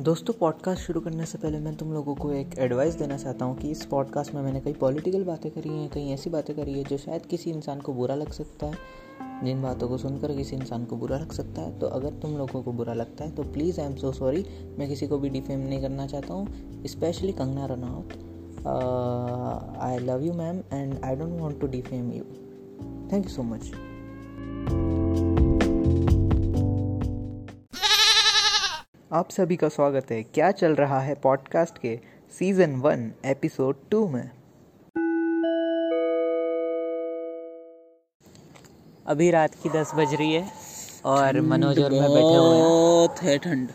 दोस्तों पॉडकास्ट शुरू करने से पहले मैं तुम लोगों को एक एडवाइस देना चाहता हूँ कि इस पॉडकास्ट में मैंने कई पॉलिटिकल बातें करी हैं, कई ऐसी बातें करी है जो शायद किसी इंसान को बुरा लग सकता है। जिन बातों को सुनकर किसी इंसान को बुरा लग सकता है। तो अगर तुम लोगों को बुरा लगता है तो please I am so sorry मैं किसी को भी डिफेम नहीं करना चाहता हूँ specially Kangana Ranaut. I love you ma'am and I don't want to defame you thank you so much आप सभी का स्वागत है क्या चल रहा है पॉडकास्ट के सीज़न वन एपिसोड टू में? अभी रात की दस बज रही है और मनोज और मैं बैठे हुए हैं। बहुत है ठंड।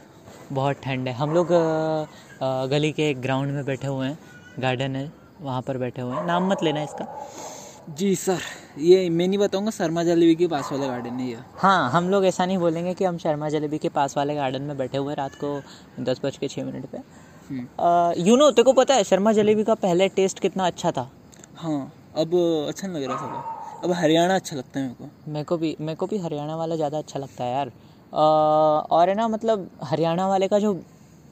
बहुत ठंड है। हम लोग गली के एक ग्राउंड में बैठे हुए हैं। गार्डन है वहाँ पर बैठे हुए हैं। नाम मत लेना इसका। जी सर। ये मैं नहीं बताऊँगा शर्मा जलेबी के पास वाला गार्डन है ये। हाँ हम लोग ऐसा नहीं बोलेंगे कि हम शर्मा जलेबी के पास वाले गार्डन में बैठे हुए रात को दस बज के छः मिनट पे। यू नो तेरे को पता है शर्मा जलेबी का पहले टेस्ट कितना अच्छा था? हाँ अब अच्छा नहीं लग रहा सब अब हरियाणा अच्छा लगता है मेरे को। मेरे को भी मेरे को भी हरियाणा वाला ज़्यादा अच्छा लगता है यार। और है ना मतलब हरियाणा वाले का जो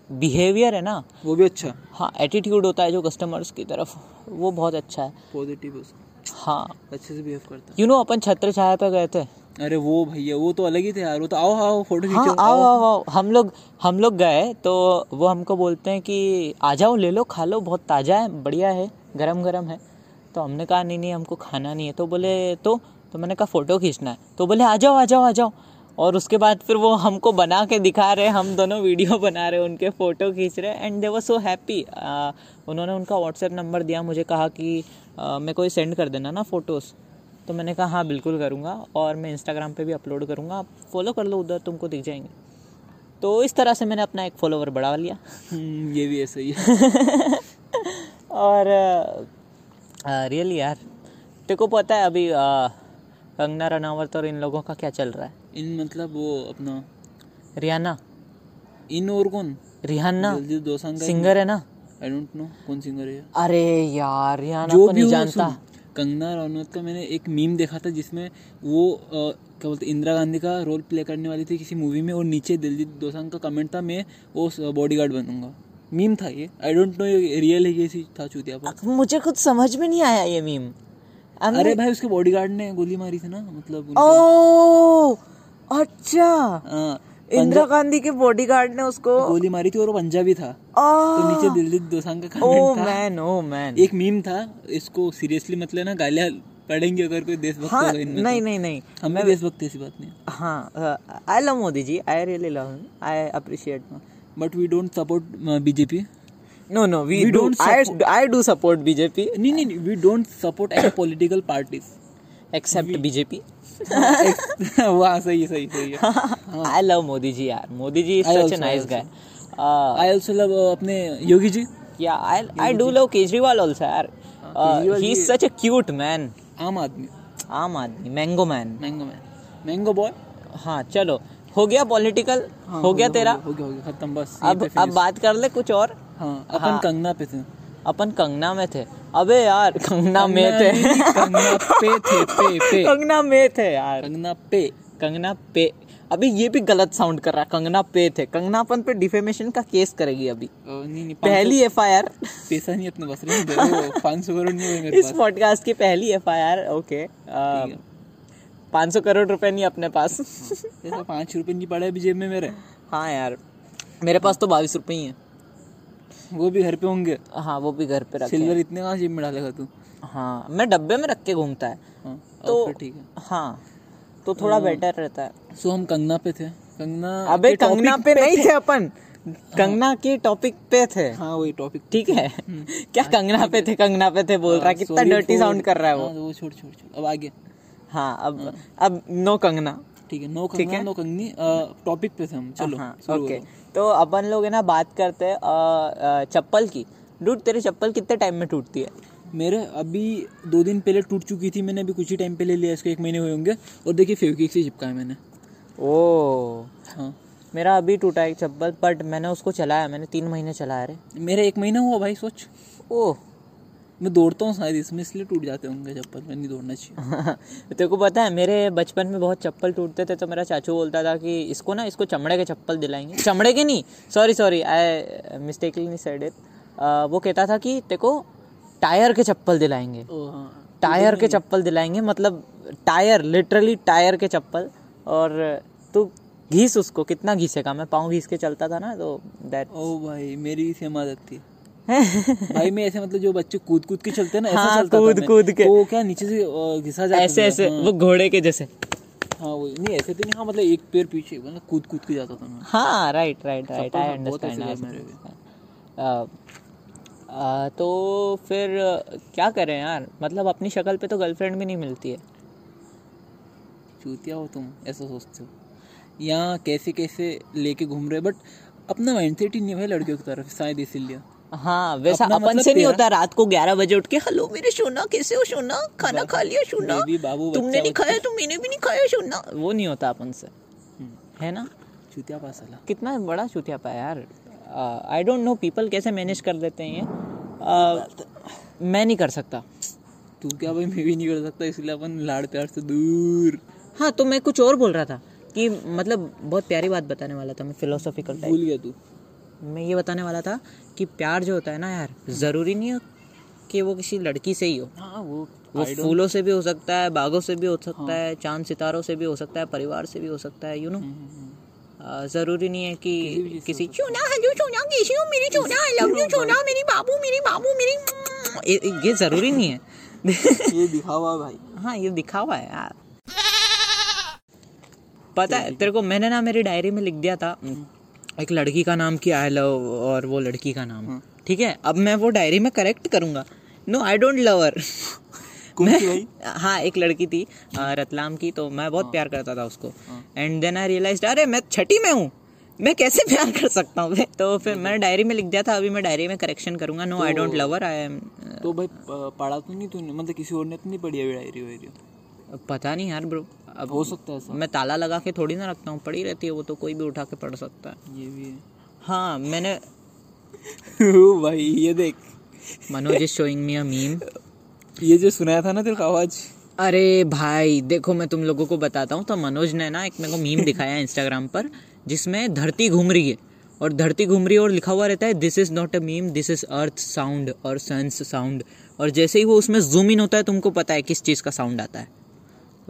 बिहेवियर है ना वो भी अच्छा। हाँ एटीट्यूड होता है जो कस्टमर्स की तरफ़ वो बहुत अच्छा है। पॉजिटिव उसका। हाँ। अच्छे से बिहेव करता यू नो अपन छत्र छाया पे गए थे। अरे वो भैया वो तो अलग ही थे यार वो तो आओ आओ फ़ोटो हाँ आओ, आओ। आओ आओ। हम लोग हम लोग गए तो वो हमको बोलते हैं कि आ जाओ ले लो खा लो बहुत ताज़ा है बढ़िया है गरम गरम है। तो हमने कहा नहीं नहीं हमको खाना नहीं है। तो बोले तो? तो मैंने कहा फ़ोटो खींचना है। तो बोले आ जाओ आ जाओ आ जाओ। और उसके बाद फिर वो हमको बना के दिखा रहे हम दोनों वीडियो बना रहे उनके फ़ोटो खींच रहे and they were so happy उन्होंने उनका व्हाट्सएप नंबर दिया मुझे कहा कि आ, मेरे को सेंड कर देना ना फ़ोटोज़ तो मैंने कहा हाँ बिल्कुल करूँगा और मैं इंस्टाग्राम पे भी अपलोड करूँगा। आप फॉलो कर लो उधर तुमको दिख जाएँगे. तो इस तरह से मैंने अपना एक फॉलोवर बढ़ा लिया। हम्म, ये भी ऐसा ही है। और रियली यार तेरे को पता है अभी कंगना रनावत और इन लोगों का क्या चल रहा है? इन मतलब वो अपना रियाना। इन और कौन? रिहाना दोसांझ का सिंगर है ना? आई डोंट नो कौन सिंगर है अरे यार रिहाना जो को भी नहीं जानता। कंगना रनौत का मैंने एक मीम देखा था जिसमें वो अ, क्या बोलते इंदिरा गांधी का रोल प्ले करने वाली थी किसी मूवी में और नीचे दिलजीत दोसांझ का कमेंट था मैं वो बॉडीगार्ड बनूँगा। मीम था ये। आई डोंट नो ये रियल है कैसी था चूतिया पर। मुझे खुद समझ में नहीं आया ये मीम अरे भाई उसके बॉडीगार्ड ने गोली मारी थी ना मतलब अच्छा। हाँ, इंदिरा गांधी के बॉडीगार्ड ने उसको गोली मारी थी और वो पंजाबी था। तो नीचे दिलजीत दोसांझ का ओ था। मैन ओ मैन एक मीम था इसको सीरियसली मत लेना गालियाँ पढ़ेंगे अगर कोई देशभक्त हाँ होगा इनमें नहीं तो। नहीं नहीं हम भी देशभक्त ऐसी बात नहीं हाँ। I love Modi ji I really love him I appreciate but we don't support BJP No, no, we, We do. don't I, support- I do support BJP, नहीं नहीं नहीं we don't support any political except BJP वाह सही सही सही है आई love Modi ji यार Modi ji such a nice guy I also love अपने योगी जी या I I do love Kejriwal also यार he such a cute man आम आदमी. आम आदमी mango man mango man mango boy हाँ चलो. हो गया पॉलिटिकल हाँ, हो गया तेरा? हो गया खत्म बस. अब तो अब बात कर ले कुछ और. हाँ, अपन हाँ. कंगना पे थे. अपन कंगना में थे. अबे यार कंगना में थे कंगना पे थे पे पे। कंगना में थे यार। कंगना पे कंगना पे। अभी ये भी गलत साउंड कर रहा है कंगना पे थे। कंगनापन पे डिफेमेशन का केस करेगी अभी। नहीं नहीं पहली एफ़ आई आर पैसा नहीं अपने बस रहे पाँच सौ करोड़ नहीं मेरे इस पॉडकास्ट की पहली एफ़ आई आर ओके पाँच सौ करोड़ रुपए नहीं अपने पास। ऐसा पाँच रुपए नहीं पड़े अभी जेब में मेरे। हाँ यार मेरे पास तो बाईस रुपए ही है। वो भी घर पे होंगे? हाँ वो भी घर पे रखे सिल्वर इतने कहाँ जेब में डालेगा तू? हाँ मैं डब्बे में रख के घूमता है। हाँ तो तो ठीक है। हाँ तो थोड़ा बेटर रहता है। सो हम कंगना पे थे। कंगना अबे कंगना पे नहीं थे। अपन। कंगना के टॉपिक पे थे। हाँ वही टॉपिक ठीक है। क्या कंगना पे थे कंगना पे थे बोल रहा है कितना डर्टी साउंड कर रहा है वो। वो छोड़ छोड़ छोड़। अब आगे। हाँ अब अब नो कंगना। ठीक है नो कंगना नो कंगनी टॉपिक पे थे हम। चलो हाँ ओके तो अपन लोग है ना बात करते हैं चप्पल की। डूड तेरी चप्पल कितने टाइम में टूटती है? मेरे अभी दो दिन पहले टूट चुकी थी मैंने अभी कुछ ही टाइम पहले लिया इसको एक महीने हुए होंगे। और देखिए फेविक्विक से चिपका है मैंने। ओ हाँ। मेरा अभी टूटा है चप्पल बट मैंने उसको चलाया मैंने तीन महीने चलाया रे। मेरा एक महीना हुआ भाई सोच। ओह। मैं दौड़ता हूँ शायद इसमें इसलिए टूट जाते होंगे चप्पल में नहीं दौड़ना चाहिए। तेरे को पता है मेरे बचपन में बहुत चप्पल टूटते थे तो मेरा चाचू बोलता था कि इसको ना इसको चमड़े के चप्पल दिलाएँगे। चमड़े के नहीं sorry sorry I mistakenly said it वो कहता था कि तेरे को टायर के चप्पल दिलाएँगे। हाँ। टायर के चप्पल दिलाएँगे मतलब टायर लिटरली टायर के चप्पल। और तू घीस उसको कितना घीसेगा? मैं पाँव घीस के चलता था ना तो दैट ओ भाई मेरी सेम आदत थी। भाई मैं ऐसे मतलब जो बच्चे कूद कूद के चलते हैं ना ऐसा हाँ, चलता कूद- कूद के। वो क्या नीचे से घिसा जाता ऐसे ऐसे हाँ, वो घोड़े के जैसे। हाँ वो नहीं ऐसे तो नहीं हाँ मतलब एक पैर पीछे मतलब कूद कूद के जाता था मैं। हाँ right right right I understand. तो फिर क्या करें यार? मतलब अपनी शक्ल पे तो गर्लफ्रेंड भी नहीं मिलती है। चूतिया हो तुम ऐसा सोचते हो। यहाँ कैसे कैसे लेके घूम रहे बट अपना माइंडसेट ही नहीं है भाई लड़कियों की तरफ़ शायद इसीलिए। हाँ वैसा अपन मतलब से नहीं होता रात को ग्यारह बजे उठ के हेलो मेरे सोना कैसे हो सोना? खाना खा लिया सोना? बाबू तुमने नहीं खाया तो मैंने भी नहीं खाया सोना? वो नहीं होता अपन से। हम्म, है ना? चूतिया पास वाला। कितना बड़ा चूतिया पाया यार। आई डोंट नो पीपल कैसे मैनेज कर लेते हैं ये। uh, मैं नहीं कर सकता। तू क्या भाई मैं भी नहीं कर सकता इसलिए अपन लाड़ प्यार से दूर। हाँ तो मैं कुछ और बोल रहा था कि मतलब बहुत प्यारी बात बताने वाला था मैं फिलोसॉफिकल टाइप भूल गया तू। मैं ये बताने वाला था कि प्यार जो होता है ना यार ज़रूरी नहीं है कि वो किसी लड़की से ही हो। हाँ वो वो फूलों से भी हो सकता है बागों से भी हो सकता है। चाँद सितारों से भी हो सकता है परिवार से भी हो सकता है यू नो हम्म, हम्म, हम्म। ज़रूरी नहीं है कि किसी हेलो हो मेरी आई लव यू मेरी बाबू मेरी बाबू मेरी ये ज़रूरी नहीं है। ये दिखावा भाई। हाँ ये दिखावा है यार। पता है तेरे को मैंने ना मेरी डायरी में लिख दिया था। एक लड़की का नाम की आई लव और वो लड़की का नाम। ठीक है? अब मैं वो डायरी में करेक्ट करूँगा। No I don't love her कौन हाँ एक लड़की थी रतलाम की तो मैं बहुत प्यार करता था उसको। एंड देन आई रियलाइज़ अरे मैं छठी में हूँ। मैं कैसे प्यार कर सकता हूँ? तो फिर मैंने डायरी में लिख दिया था अभी मैं डायरी में करेक्शन करूँगा। No I don't lover I am तो भाई पढ़ा तो नहीं तूने? मतलब किसी और ने तो नहीं पढ़ी अभी डायरी वायरी पता नहीं यार ब्रो अब हो सकता है मैं ताला लगा के थोड़ी ना रखता हूँ पड़ी रहती है वो तो कोई भी उठा के पढ़ सकता है। ये भी है। हाँ मैंने भाई ये देख। Manoj is showing me a meme ये जो सुनाया था ना तेरे को आवाज़? अरे भाई देखो मैं तुम लोगों को बताता हूँ तो मनोज ने ना एक मेरे को मीम दिखाया इंस्टाग्राम पर जिसमें धरती घूम रही है। और धरती घूम रही है और लिखा हुआ रहता है this is not a meme this is earth sound और सन्स साउंड और जैसे ही वो उसमें जूम इन होता है तुमको पता है किस चीज़ का साउंड आता है।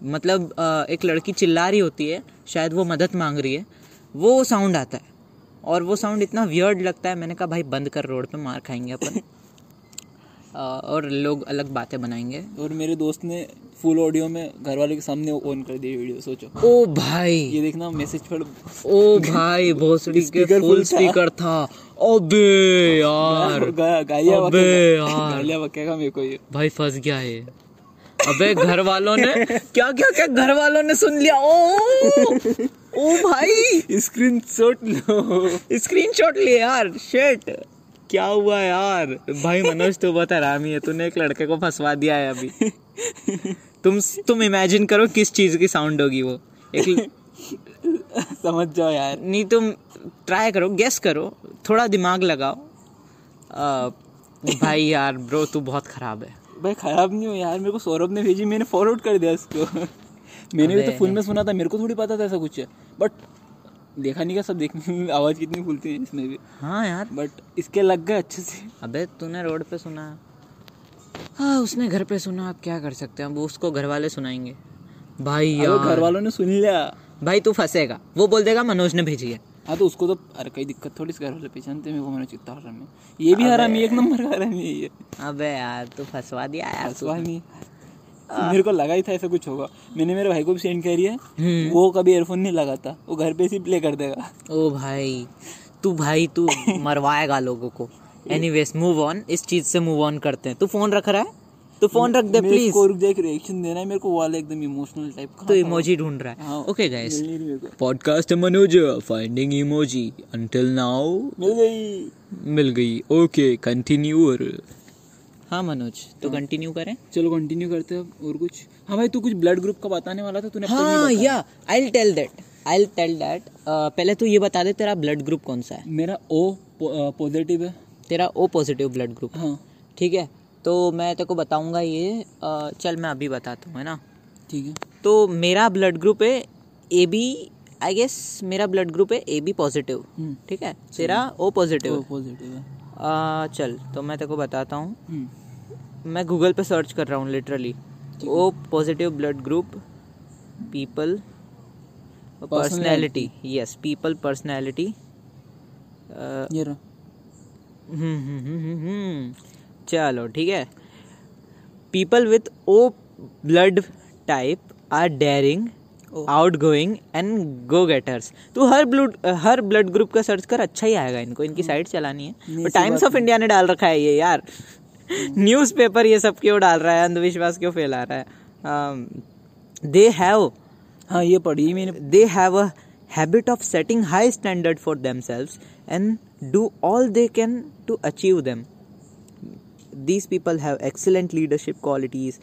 मतलब एक लड़की चिल्ला रही होती है शायद वो मदद मांग रही है वो साउंड आता है। और वो साउंड इतना वियर्ड लगता है मैंने कहा भाई बंद कर रोड पे मार खाएँगे अपन। और लोग अलग बातें बनाएँगे। और मेरे दोस्त ने फुल ऑडियो में घर वाले के सामने ऑन कर दिया वीडियो सोचो। ओ भाई। ये देखना मैसेज पढ़ ओ भाई भोसड़ी के फुल। स्पीकर था। अबे यार। गालियाँ बकेगा। मेरे को ये। भाई फंस गया है अबे घर वालों ने क्या क्या क्या घर वालों ने सुन लिया? ओ ओ भाई। स्क्रीन शॉट लो। स्क्रीन स्क्रीनशॉट लिए यार शिट क्या हुआ यार? भाई मनोज तू बहुत हरामी है तूने एक लड़के को फंसवा दिया है अभी। तुम तुम इमेजिन करो किस चीज़ की साउंड होगी वो। एक समझ जाओ यार। नहीं तुम ट्राई करो गेस करो। थोड़ा दिमाग लगाओ। आ, भाई यार ब्रो तू बहुत खराब है। भाई खराब नहीं हो यार मेरे को सौरभ ने भेजी मैंने फॉरवर्ड कर दिया उसको मैंने भी तो। फुल में सुना था मेरे को थोड़ी पता था ऐसा कुछ है बट देखा नहीं क्या सब देखने में आवाज़ कितनी फूलती है इसमें भी। हाँ यार। बट इसके लग गए अच्छे से। अबे तूने रोड पे सुना। हाँ उसने घर पे सुना आप क्या कर सकते हैं? अब उसको घर वाले सुनाएँगे। भाई अब घर वालों ने सुन लिया। भाई तू फंसेगा। वो बोल देगा मनोज ने भेजी है। हाँ तो उसको तो अरे कोई दिक्कत थोड़ी सी घर वाले पहचानते हैं मेरे को मैंने चित्ता हरामी है। ये भी हरामी है, एक नंबर का हरामी है ये। अबे यार तू फंसवा दिया यार। हंसवा नहीं। मेरे को लगा ही था ऐसा कुछ होगा। मैंने मेरे भाई को भी सेंड कर दिया हम्म। वो कभी एयरफोन नहीं लगाता वो घर पे से प्ले कर देगा। ओ भाई तू भाई तू मरवाएगा लोगों को। एनीवेज मूव ऑन इस चीज़ से मूव ऑन करते हैं। तू फ़ोन रख रहा है? तू फ़ोन रख दे प्लीज़ को रुक जाए रिएक्शन देना है मेरे को वाला एकदम इमोशनल टाइप का तो इमोजी ढूंढ रहा है। हाँ। Okay guys podcast Manoj finding emoji until now मिल गई। मिल गई। ओके कंटिन्यू और हाँ मनोज तो कंटिन्यू करें। चलो कंटिन्यू करते हैं और कुछ। हाँ भाई तू कुछ ब्लड ग्रुप का बताने वाला था तूने हाँ या I tell that I tell that पहले तू ये बता दे तेरा ब्लड ग्रुप कौन सा है? मेरा ओ पॉजिटिव है। तेरा ओ पॉजिटिव ब्लड ग्रुप हाँ। ठीक है? तो मैं तेरे को बताऊँगा ये चल मैं अभी बताता हूँ है ना? ठीक है। तो मेरा ब्लड ग्रुप है ए बी आई गेस मेरा ब्लड ग्रुप है ए बी पॉजिटिव ठीक है? तेरा ओ पॉजिटिव पॉजिटिव है। चल तो मैं तेरे को बताता हूँ। हम्म। मैं गूगल पे सर्च कर रहा हूँ literally O positive blood group people personality yes people personality चलो ठीक है? People with O blood type are daring. Outgoing and go getters तो हर ब्लड हर ब्लड ग्रुप का सर्च कर अच्छा ही आएगा इनको इनकी साइट चलानी है। टाइम्स ऑफ़ इंडिया ने डाल रखा है ये यार। न्यूज़ पेपर ये सब क्यों डाल रहा है? अंधविश्वास क्यों फैला रहा है? दे हैव हाँ ये पढ़ी मैंने। they have a habit of setting high standard for themselves and do all they can to achieve them. these people have excellent leadership qualities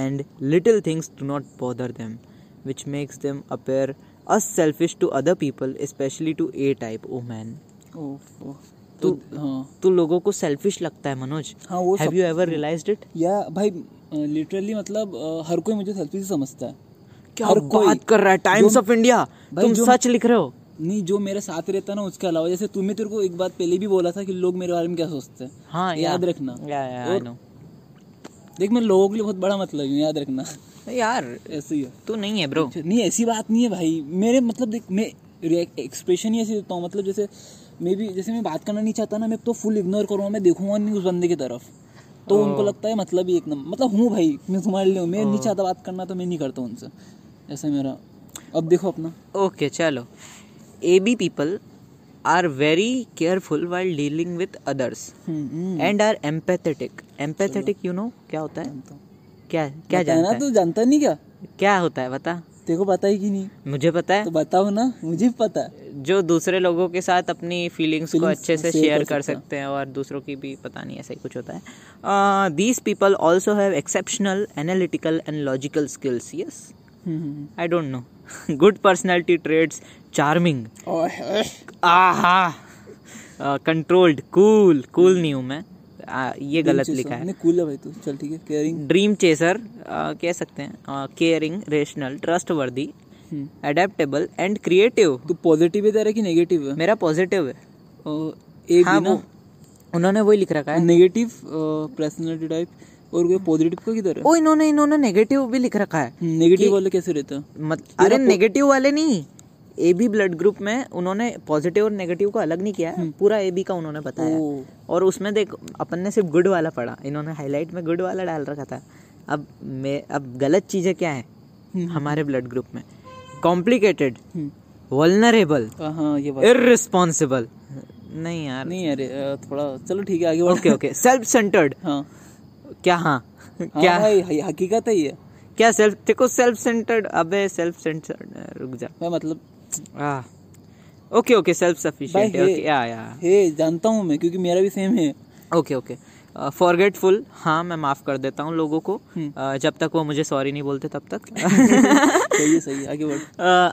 and little things do not bother them which makes them appear unselfish to other people especially to a type oh man ओह ओह तो हाँ तो लोगों को selfish लगता है मनोज हाँ वो have सब यू एवर रियलाइज्ड इट या भाई लिटरली मतलब अ, हर कोई मुझे सेल्फी से समझता है क्या हर कोई बात कर रहा है टाइम्स जो- ऑफ इंडिया भाई तुम जो- सच लिख रहे हो नहीं जो मेरे साथ रहता है ना उसके अलावा जैसे तूने तेरे को एक बात पहले भी बोला था कि लोग मेरे बारे में क्या सोचते हैं। हाँ याद रखना। या या और देख मैं लोगों के लिए बहुत बड़ा मतलब हूँ याद रखना। यार ऐसे ही है। तू नहीं है ब्रो अच्छा, नहीं ऐसी बात नहीं है भाई। मेरे मतलब देख मैं एक्सप्रेशन ही ऐसे देता हूँ। मतलब जैसे मैं भी जैसे मैं बात करना नहीं चाहता ना मैं तो फुल इग्नोर करूँगा मैं देखूँगा नहीं उस बंदे की तरफ़। तो उनको लगता है मतलब ही एक नंबर मतलब हूँ भाई मैं तुम्हारे लिए मैं नहीं चाहता बात करना तो मैं नहीं करता उनसे। ऐसा मेरा अब देखो अपना। ओके चलो। A B people are very careful while dealing with others and are empathetic empathetic you know क्या होता है? हूँ। क्या क्या जानता ना तू जानता नहीं क्या? क्या होता है बता। तेरे को पता ही कि नहीं? मुझे पता है। तो बताओ ना मुझे पता है। जो दूसरे लोगों के साथ अपनी फीलिंग्स को अच्छे से शेयर कर कर सकते हैं। और दूसरों की भी पता नहीं ऐसा ही कुछ होता है। These people also have exceptional analytical and logical skills yes I don't know good personality traits charming. आहा कंट्रोल्ड कूल कूल नहीं हूँ मैं. आ, ये गलत लिखा है. कूल है भाई तू. चल ठीक है. केयरिंग ड्रीम चेसर कह सकते हैं. Caring rational trustworthy adaptable and creative तू पॉजिटिव है तेरा कि नेगेटिव है? मेरा पॉजिटिव है. और ए हाँ भी ना उन्होंने वही लिख रखा है. नेगेटिव पर्सनालिटी टाइप और कोई पॉजिटिव का किधर है? ओ इन्होंने इन्होंने नेगेटिव भी लिख रखा है नेगेटिव वाले कैसे रहता है? मत अरे नेगेटिव वाले नहीं ए बी ब्लड ग्रुप में उन्होंने पॉजिटिव और नेगेटिव को अलग नहीं किया है पूरा ए बी का उन्होंने बताया और उसमें देख अपन ने सिर्फ़ गुड वाला पढ़ा इन्होंने हाईलाइट में गुड वाला डाल रखा था। अब मैं अब गलत चीज़ें क्या है हम्म। हमारे ब्लड ग्रुप में? कॉम्प्लिकेटेड हम्म, वल्नरेबल इररिस्पॉन्सिबल नहीं यार। नहीं अरे थोड़ा चलो ठीक है आगे ओके ओके सेल्फ सेंटर्ड हाँ। क्या? हाँ। हाँ क्या? भाई हकीकत है ये। क्या सेल्फ देखो सेल्फ सेंटर्ड अबे सेल्फ सेंटर्ड रुक जा। मैं मतलब आ। Okay okay self sufficient okay या या हे जानता हूँ मैं क्योंकि मेरा भी सेम है। ओके ओके फॉरगेटफुल हाँ मैं माफ़ कर देता हूँ लोगों को। uh, जब तक वो मुझे सॉरी नहीं बोलते तब तक। सही है सही है आगे बढ़।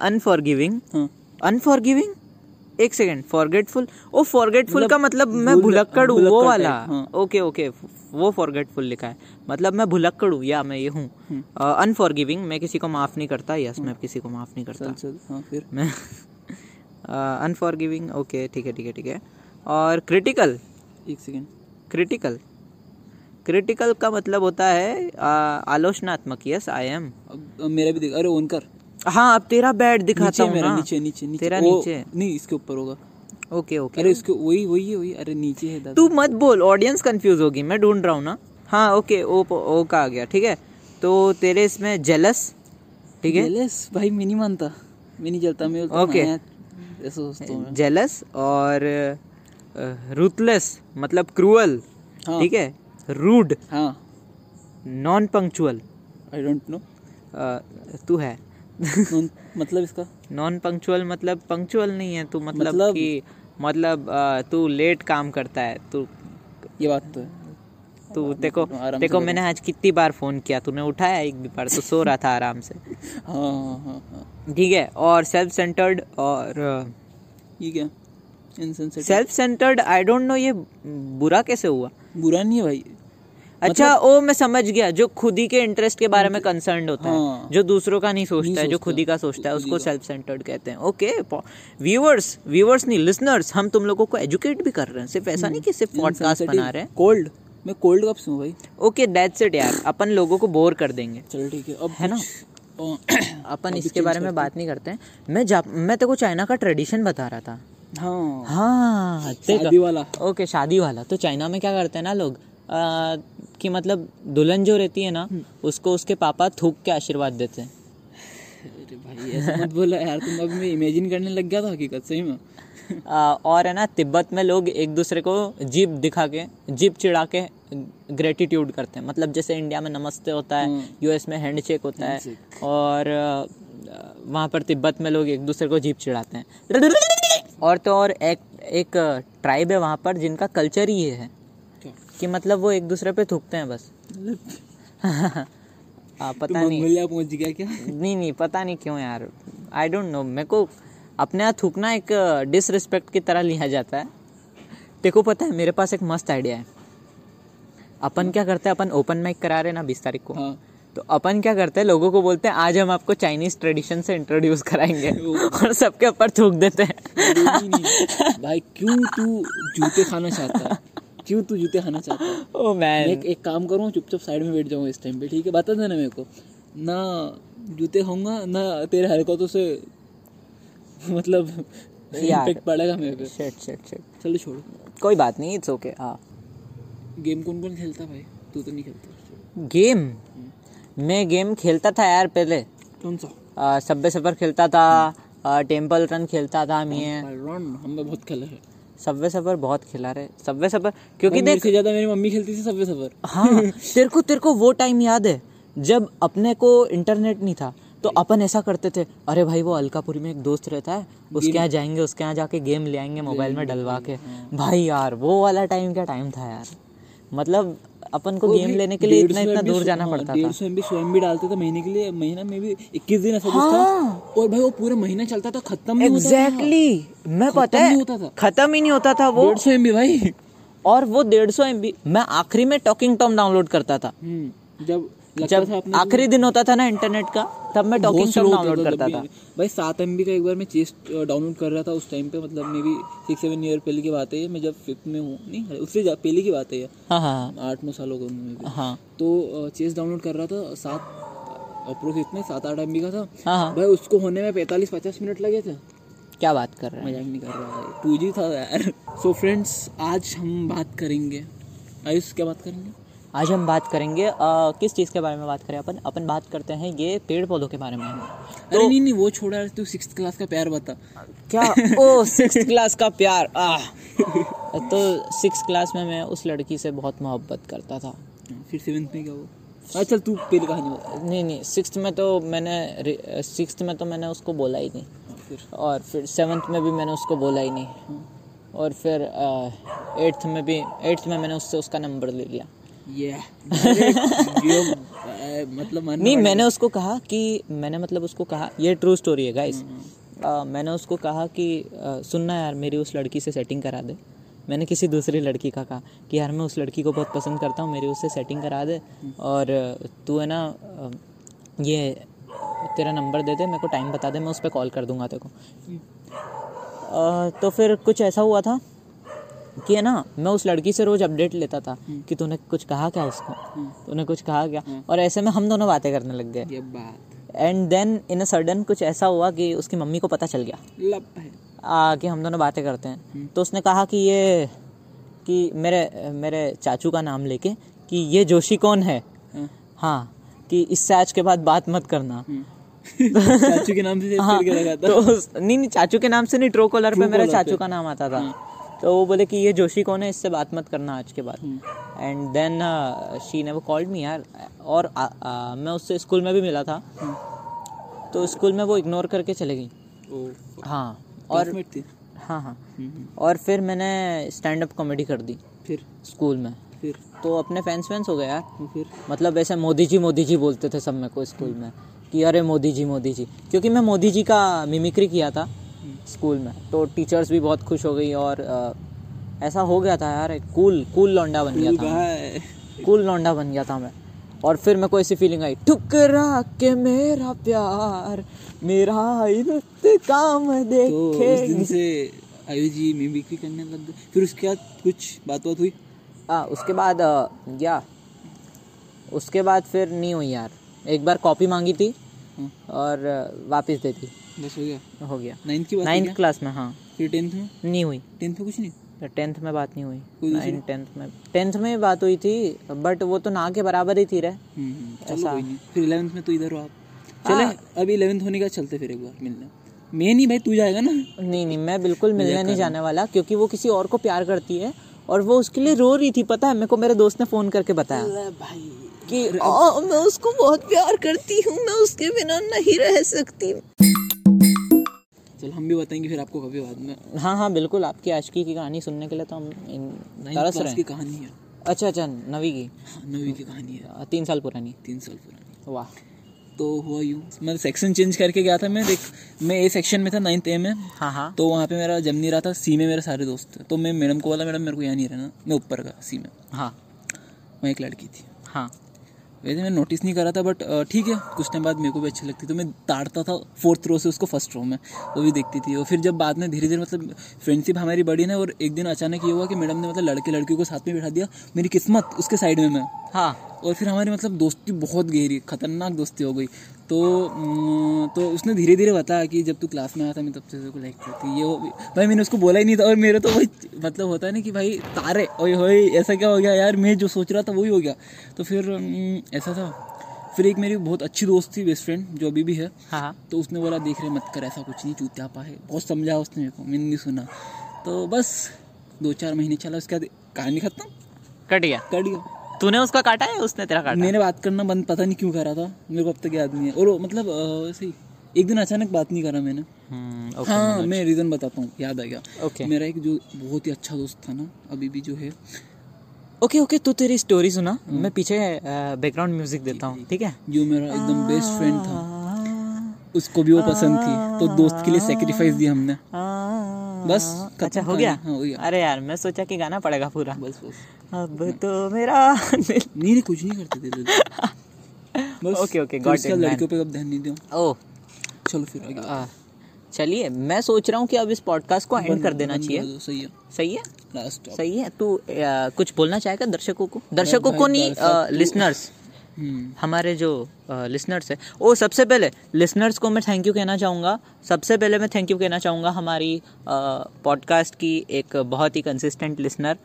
अनफॉरगिविंग हाँ। अनफॉरगिविंग एक सेकेंड फॉरगेटफुल ओ फॉरगेटफुल का मतलब मैं भुलक्कड़ हूँ वो वाला। हाँ। ओके ओके वो फॉरगेटफुल लिखा है। मतलब मैं भुलक्कड़ हूँ या मैं ये हूँ। हम्म। अनफॉरगिविंग मैं किसी को माफ़ नहीं करता यस मैं किसी को माफ़ नहीं करता। चल चल हाँ फिर? मैं अनफॉरगिविंग ओके ठीक है ठीक है ठीक है। और क्रिटिकल एक सेकेंड क्रिटिकल क्रिटिकल का मतलब होता है आ, आलोचनात्मक यस आई एम मेरा भी देख अरे ऑन कर हाँ अब तेरा बैड दिखाता हूँ मेरा नीचे नीचे नीचे। तेरा वो- नीचे। नहीं इसके ऊपर होगा। ओके ओके अरे इसके वही वही है वही अरे नीचे है तू मत बोल ऑडियंस कंफ्यूज होगी मैं ढूंढ रहा हूँ ना। हाँ ओके ओ ओ का आ गया ठीक है? तो तेरे इसमें जेलस ठीक है? Jealous? भाई मैं नहीं मानता। मैं नहीं चलता मैं मैं जेलस और रूथलेस मतलब क्रूअल हाँ। ठीक है? रूड हाँ। Non punctual I don't know तू है। मतलब इसका? नॉन पंक्चुअल मतलब पंक्चुअल नहीं है तू मतलब, मतलब- कि मतलब तू लेट काम करता है तू ये बात तो है। तू देखो देखो मैंने आज कितनी बार फ़ोन किया तूने उठाया एक भी बार तो सो रहा था आराम से। हाँ हाँ हाँ ठीक है और सेल्फ सेंटर्ड और ये क्या? Self centred I don't know ये बुरा कैसे हुआ? बुरा नहीं है भाई। अच्छा मतलब, ओ मैं समझ गया जो खुद ही के इंटरेस्ट के बारे में कंसर्न होता हाँ, है। जो दूसरों का नहीं सोचता नहीं है जो खुद ही का सोचता है उसको सेल्फ सेंटर्ड कहते हैं। ओके व्यूअर्स व्यूअर्स नहीं लिसनर्स हम तुम लोगों को एजुकेट भी कर रहे हैं। सिर्फ़ ऐसा नहीं कि सिर्फ़ पॉडकास्ट बना रहे हैं। कोल्ड मैं कोल्ड कब से हूँ भाई? ओके दैट्स इट यार। अपन लोगों को बोर कर देंगे। चल ठीक है अब है ना? अपन इसके बारे में बात नहीं करते हैं। मैं जा मैं तेरे को चाइना का ट्रेडिशन बता रहा था। हाँ। हाँ शादी वाला। ओके शादी वाला। तो चाइना में क्या करते हैं ना लोग? आ, कि मतलब दुल्हन जो रहती है ना उसको उसके पापा थूक के आशीर्वाद देते हैं। अरे भाई ऐसा मत बोला यार तुम अभी मैं इमेजिन करने लग गया था हकीकत सही में। आ, और है ना तिब्बत में लोग एक दूसरे को जीप दिखा के जीप चिढ़ा के ग्रेटिट्यूड करते हैं। मतलब जैसे इंडिया में नमस्ते होता है हम्म। यूएस में हैंडशेक होता है और वहाँ पर तिब्बत में लोग एक दूसरे को जीप चिढ़ाते हैं। और तो और एक एक ट्राइब है वहाँ पर जिनका कल्चर ही है। कि मतलब वो एक दूसरे पे थूकते हैं बस। आ, तुम पता नहीं। मंगोलिया पहुँच गया क्या? नहीं नहीं पता नहीं क्यों यार। आई डोंट नो मेरे को अपने यहाँ थूकना एक डिसरिस्पेक्ट की तरह लिया जाता है। को पता है मेरे पास एक मस्त आइडिया है। अपन क्या करते हैं अपन ओपन माइक करा रहे हैं ना बीस तारीख को। हाँ। तो अपन क्या करते हैं लोगों को बोलते हैं आज हम आपको चाइनीज़ ट्रेडिशन से इंट्रोड्यूस कराएँगे। और सबके ऊपर थूक देते हैं। भाई क्यों तू जूते खाना चाहता है? क्यों तू जूते खाना चाहता है? ओ मैं मैन एक, एक काम करूँ चुपचाप साइड में बैठ जाऊँ इस टाइम पे ठीक है? बता देना मेरे को। ना जूते खाऊँगा ना तेरे हरकतों से मतलब। इम्पेक्ट पड़ेगा मेरे पे। शिट शिट शिट चलो छोड़ो। कोई बात नहीं इट्स ओके हाँ. गेम कौन कौन खेलता भाई? तू तो नहीं खेलता। गेम मैं गेम खेलता था यार पहले। कौन सा? सबवे सफ़र खेलता था टेंपल रन खेलता था मैं। रन हमने बहुत खेला है। सबवे सफ़र बहुत खिला रहे सबवे सफ़र क्योंकि देख ज़्यादा मेरी मम्मी खेलती थी सबवे सफ़र हाँ तेरे को तेरे को वो टाइम याद है जब अपने को इंटरनेट नहीं था तो अपन ऐसा करते थे अरे भाई वो अलकापुरी में एक दोस्त रहता है उसके यहाँ जाएँगे उसके यहाँ जाके गेम ले आएँगे मोबाइल में डलवा के। भाई यार वो वाला टाइम क्या टाइम था यार। मतलब अपन को गेम लेने के लिए इतना इतना दूर जाना पड़ता था। डेढ़ सौ एम बी सौ एम बी डालते थे महीने के लिए महीना में भी इक्कीस दिन ऐसा था। हाँ। और भाई वो पूरा महीना चलता था खत्म नहीं होता एग्जैक्टली मैं पता है होता था। खत्म ही नहीं होता था वो। डेढ़ सौ एमबी भाई। और वो डेढ़ सौ एम मैं आखिरी में टॉकिंग टॉम डाउनलोड करता था। हम्म, जब जब आखिरी दिन होता था ना इंटरनेट का तब मैं टॉकिंग बहुत डाउनलोड करता था। भाई सात एमबी का एक बार मैं चेस डाउनलोड कर रहा था उस टाइम पे मतलब may be six seven year पहले की बात है मैं जब फिफ्थ में हूँ नहीं उससे पहले की बात है। हाँ हाँ। आठ नौ सालों का। हूँ। मैं भी। तो चेस डाउनलोड कर रहा था सात अप्रोक्स इतने सात आठ एम का था। हाँ भाई उसको होने में पैंतालीस पचास मिनट लगे थे। क्या बात कर रहे हैं? मज़ाक नहीं कर रहा है टू जी था यार। सो फ्रेंड्स आज हम बात करेंगे। आयुष क्या बात करेंगे? आज हम बात करेंगे अ, किस चीज़ के बारे में बात करें अपन? अपन बात करते हैं ये पेड़ पौधों के बारे में अरे नहीं नहीं वो छोड़ा तू सिक्स क्लास का प्यार बता। क्या? ओ सिक्स क्लास का प्यार आह तो सिक्स क्लास में मैं उस लड़की से बहुत मोहब्बत करता था। फिर सेवेंथ में क्या हुआ? अच्छा तू पहले कहानी बता। नहीं नहीं सिक्स में तो मैंने सिक्स में तो मैंने उसको बोला ही नहीं। हाँ, फिर? और फिर सेवन्थ में भी मैंने उसको बोला ही नहीं। हाँ। और फिर एट्थ में भी एट्थ में मैंने उससे उसका नंबर ले लिया। ये मतलब नहीं मैंने उसको कहा कि मैंने मतलब उसको कहा ये ट्रू स्टोरी है गाइस मैंने उसको कहा कि सुनना यार मेरी उस लड़की से सेटिंग करा दे. मैंने किसी दूसरी लड़की का कहा कि यार मैं उस लड़की को बहुत पसंद करता हूँ मेरी उससे सेटिंग करा दे. और तू है ना ये तेरा नंबर दे दे मेरे को टाइम बता दे मैं उस पर कॉल कर दूँगा तेरे को. तो फिर कुछ ऐसा हुआ था? कि है ना मैं उस लड़की से रोज अपडेट लेता था कि तूने कुछ कहा क्या उसको? तूने कुछ कहा क्या? और ऐसे में हम दोनों बातें करने लग गए। And then in a sudden कुछ ऐसा हुआ कि उसकी मम्मी को पता चल गया। आ, कि हम दोनों बातें करते हैं। तो उसने कहा कि ये कि मेरे मेरे चाचू का नाम लेके कि ये जोशी कौन है? हाँ। हाँ कि इससे आज के बाद बात मत करना। चाचू के नाम से हाँ, तो नहीं नहीं चाचू के नाम से नहीं ट्रो कॉलर पे मेरे चाचू का नाम आता था। तो वो बोले कि ये जोशी कौन है इससे बात मत करना आज के बाद। एंड देन शी ने वो कॉल्ड मी यार। और आ, आ, मैं उससे स्कूल में भी मिला था। तो स्कूल में वो इग्नोर करके चले गई। हाँ और हाँ हाँ। हम्म, और फिर मैंने स्टैंड अप कॉमेडी कर दी फिर? स्कूल में। फिर? तो अपने फैंस फैंस हो गए यार। फिर? मतलब ऐसे मोदी जी मोदी जी बोलते थे सब मेरे को स्कूल में कि अरे मोदी जी मोदी जी क्योंकि मैं मोदी जी का मिमिक्री किया था। स्कूल में। तो टीचर्स भी बहुत खुश हो गई और ऐसा हो गया था यार कूल कूल लौंडा बन गया था। कूल लौंडा बन गया था मैं। और फिर मेरे को ऐसी फीलिंग आई ठुकरा के मेरा प्यार मेरा काम देखे तो उस दिन से आयु जी मिमिक्री करने लग गए। फिर उसके बाद कुछ बात बात हुई? हाँ उसके बाद गया उसके बाद फिर नहीं हुई यार। एक बार कॉपी मांगी थी हाँ, और वापस दे दी। बस हो गया। हो गया। नाइन्थ की बात नाइन्थ क्लास में हाँ। फिर टेंथ में? नहीं हुई। टेंथ में कुछ नहीं? टेंथ में बात नहीं हुई। नाइन टेंथ में। टेंथ में बात हुई थी बट वो तो ना के बराबर ही थी रे। हम्म, हम्म, ऐसा। फिर इलेवेंथ में तो इधर हो आप। चले अभी इलेवेंथ होने का चलते फिर एक बार मिलने। मैं नहीं भाई तू जाएगा ना? नहीं नहीं मैं बिल्कुल मिलने नहीं जाने वाला क्योंकि वो किसी और को प्यार करती है और वो उसके लिए रो रही थी पता है? मेरे को मेरे दोस्त ने फ़ोन करके बताया। भाई। कि मैं उसको बहुत प्यार करती हूँ मैं उसके बिना नहीं रह सकती। चलो हम भी बताएँगे फिर आपको कभी बाद में। हाँ हाँ बिल्कुल आपकी आशिकी की कहानी सुनने के लिए तो हम इन- तरस रहे की कहानी है। अच्छा अच्छा नवी की। हाँ, नवी की कहानी है। तीन साल पुरानी। तीन साल पुरानी। वाह। तो हुआ यूँ मैं सेक्शन चेंज करके गया था मैं देख मैं ए सेक्शन में था नाइन्थ ए में। हाँ हाँ। तो वहाँ पे मेरा जम नहीं रहा था सी में मेरे सारे दोस्त थे। तो मैं मैडम को बोला मैडम मेरे को यहाँ नहीं रहना मैं ऊपर का सी में। हाँ। वहाँ एक लड़की थी। हाँ। वैसे मैं नोटिस नहीं करा था बट ठीक है, कुछ टाइम बाद मेरे को भी अच्छी लगती तो मैं ताड़ता था फोर्थ रो से उसको फ़र्स्ट रो में, वो भी देखती थी। और फिर जब बाद में धीरे धीरे मतलब फ्रेंडशिप हमारी बड़ी ना, और एक दिन अचानक ये हुआ कि मैडम ने मतलब लड़के लड़कियों को साथ में बैठा दिया, मेरी किस्मत उसके साइड में, मैं। हाँ। और फिर हमारी मतलब दोस्ती बहुत गहरी खतरनाक दोस्ती हो गई। तो तो उसने धीरे धीरे बताया कि जब तू क्लास में आया था मैं तब से तेरे को लाइक करती ये वो भाई मैंने उसको बोला ही नहीं था और मेरे तो वही मतलब होता है ना कि भाई तारे ओए होए ऐसा क्या हो गया यार? मैं जो सोच रहा था वही हो गया। तो फिर ऐसा था। फिर एक मेरी बहुत अच्छी दोस्त थी बेस्ट फ्रेंड जो अभी भी है। हाँ हाँ। तो उसने बोला देख रहे मत कर ऐसा कुछ नहीं चूत्यापा है? बहुत समझा उसने मेरे को मैंने नहीं सुना। तो बस दो चार महीने चला उसके बाद कहानी खत्म। कट गया। कट दिया तूने उसका काटा है उसने तेरा काटा मैंने बात करना बंद पता नहीं क्यों करा था। मेरे को अब तक याद नहीं है। और मतलब अ, ऐसे ही एक दिन अचानक बात नहीं करा मैंने। हम्म, ओके हाँ मैं रीज़न बताता हूँ याद आ गया। ओके मेरा एक जो बहुत ही अच्छा दोस्त था ना अभी भी जो है। ओके ओके तू तेरी स्टोरी सुना। मैं पीछे बैकग्राउंड म्यूज़िक देता हूँ ठीक है। जो मेरा एकदम बेस्ट फ्रेंड था उसको भी वो पसंद थी। तो दोस्त के लिए सेक्रीफाइस दिया हमने। बस अच्छा हो गया? हाँ हो गया। अरे यार मैं सोचा कि गाना पड़ेगा पूरा। बस बस। अब तो मेरा नहीं कुछ नहीं करते थे बस ओके, ओके, बाद man. लड़कियों पे अब ध्यान नहीं दिया। ओ। चलो फिर आगे। चलिए मैं सोच रहा हूँ कि अब इस पॉडकास्ट को एंड कर देना चाहिए। सही है। सही है? लास्ट सही है? तू कुछ बोलना चाहेगा दर्शकों को? दर्शकों को नहीं लिसनर्स हमारे जो लिसनर्स है ओ सबसे पहले लिसनर्स को मैं थैंक यू कहना चाहूँगा। सबसे पहले मैं थैंक यू कहना चाहूँगा हमारी पॉडकास्ट की एक बहुत ही कंसिस्टेंट लिसनर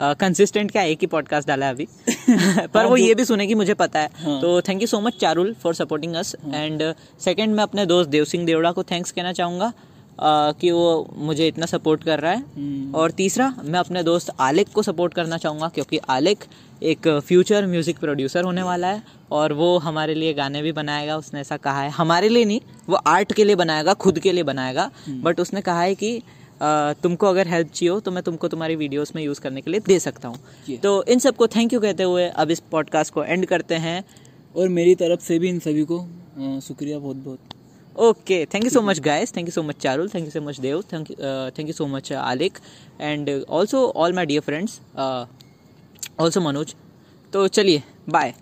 कंसिस्टेंट क्या एक ही पॉडकास्ट डाला है अभी। पर वो ये भी सुने सुनेगी मुझे पता है। हाँ। तो thank you so much Charul for supporting us and second मैं अपने दोस्त देव सिंह देवड़ा को थैंक्स कहना चाहूँगा। कि वो मुझे इतना सपोर्ट कर रहा है। हम्म। और तीसरा मैं अपने दोस्त आलिक को सपोर्ट करना चाहूँगा क्योंकि आलिक एक फ्यूचर म्यूज़िक प्रोड्यूसर होने वाला है और वो हमारे लिए गाने भी बनाएगा उसने ऐसा कहा है। हमारे लिए नहीं वो आर्ट के लिए बनाएगा खुद के लिए बनाएगा। बट उसने कहा है कि तुमको अगर हेल्प चाहिए हो तो मैं तुमको तुम्हारी वीडियोस में यूज़ करने के लिए दे सकता हूँ। तो इन सबको थैंक यू कहते हुए अब इस पॉडकास्ट को एंड करते हैं। और मेरी तरफ़ से भी इन सभी को शुक्रिया बहुत बहुत okay thank you so much guys thank you so much Charul thank you so much Dev thank thank you so much Aalik and also all my dear friends also Manoj तो चलिए बाय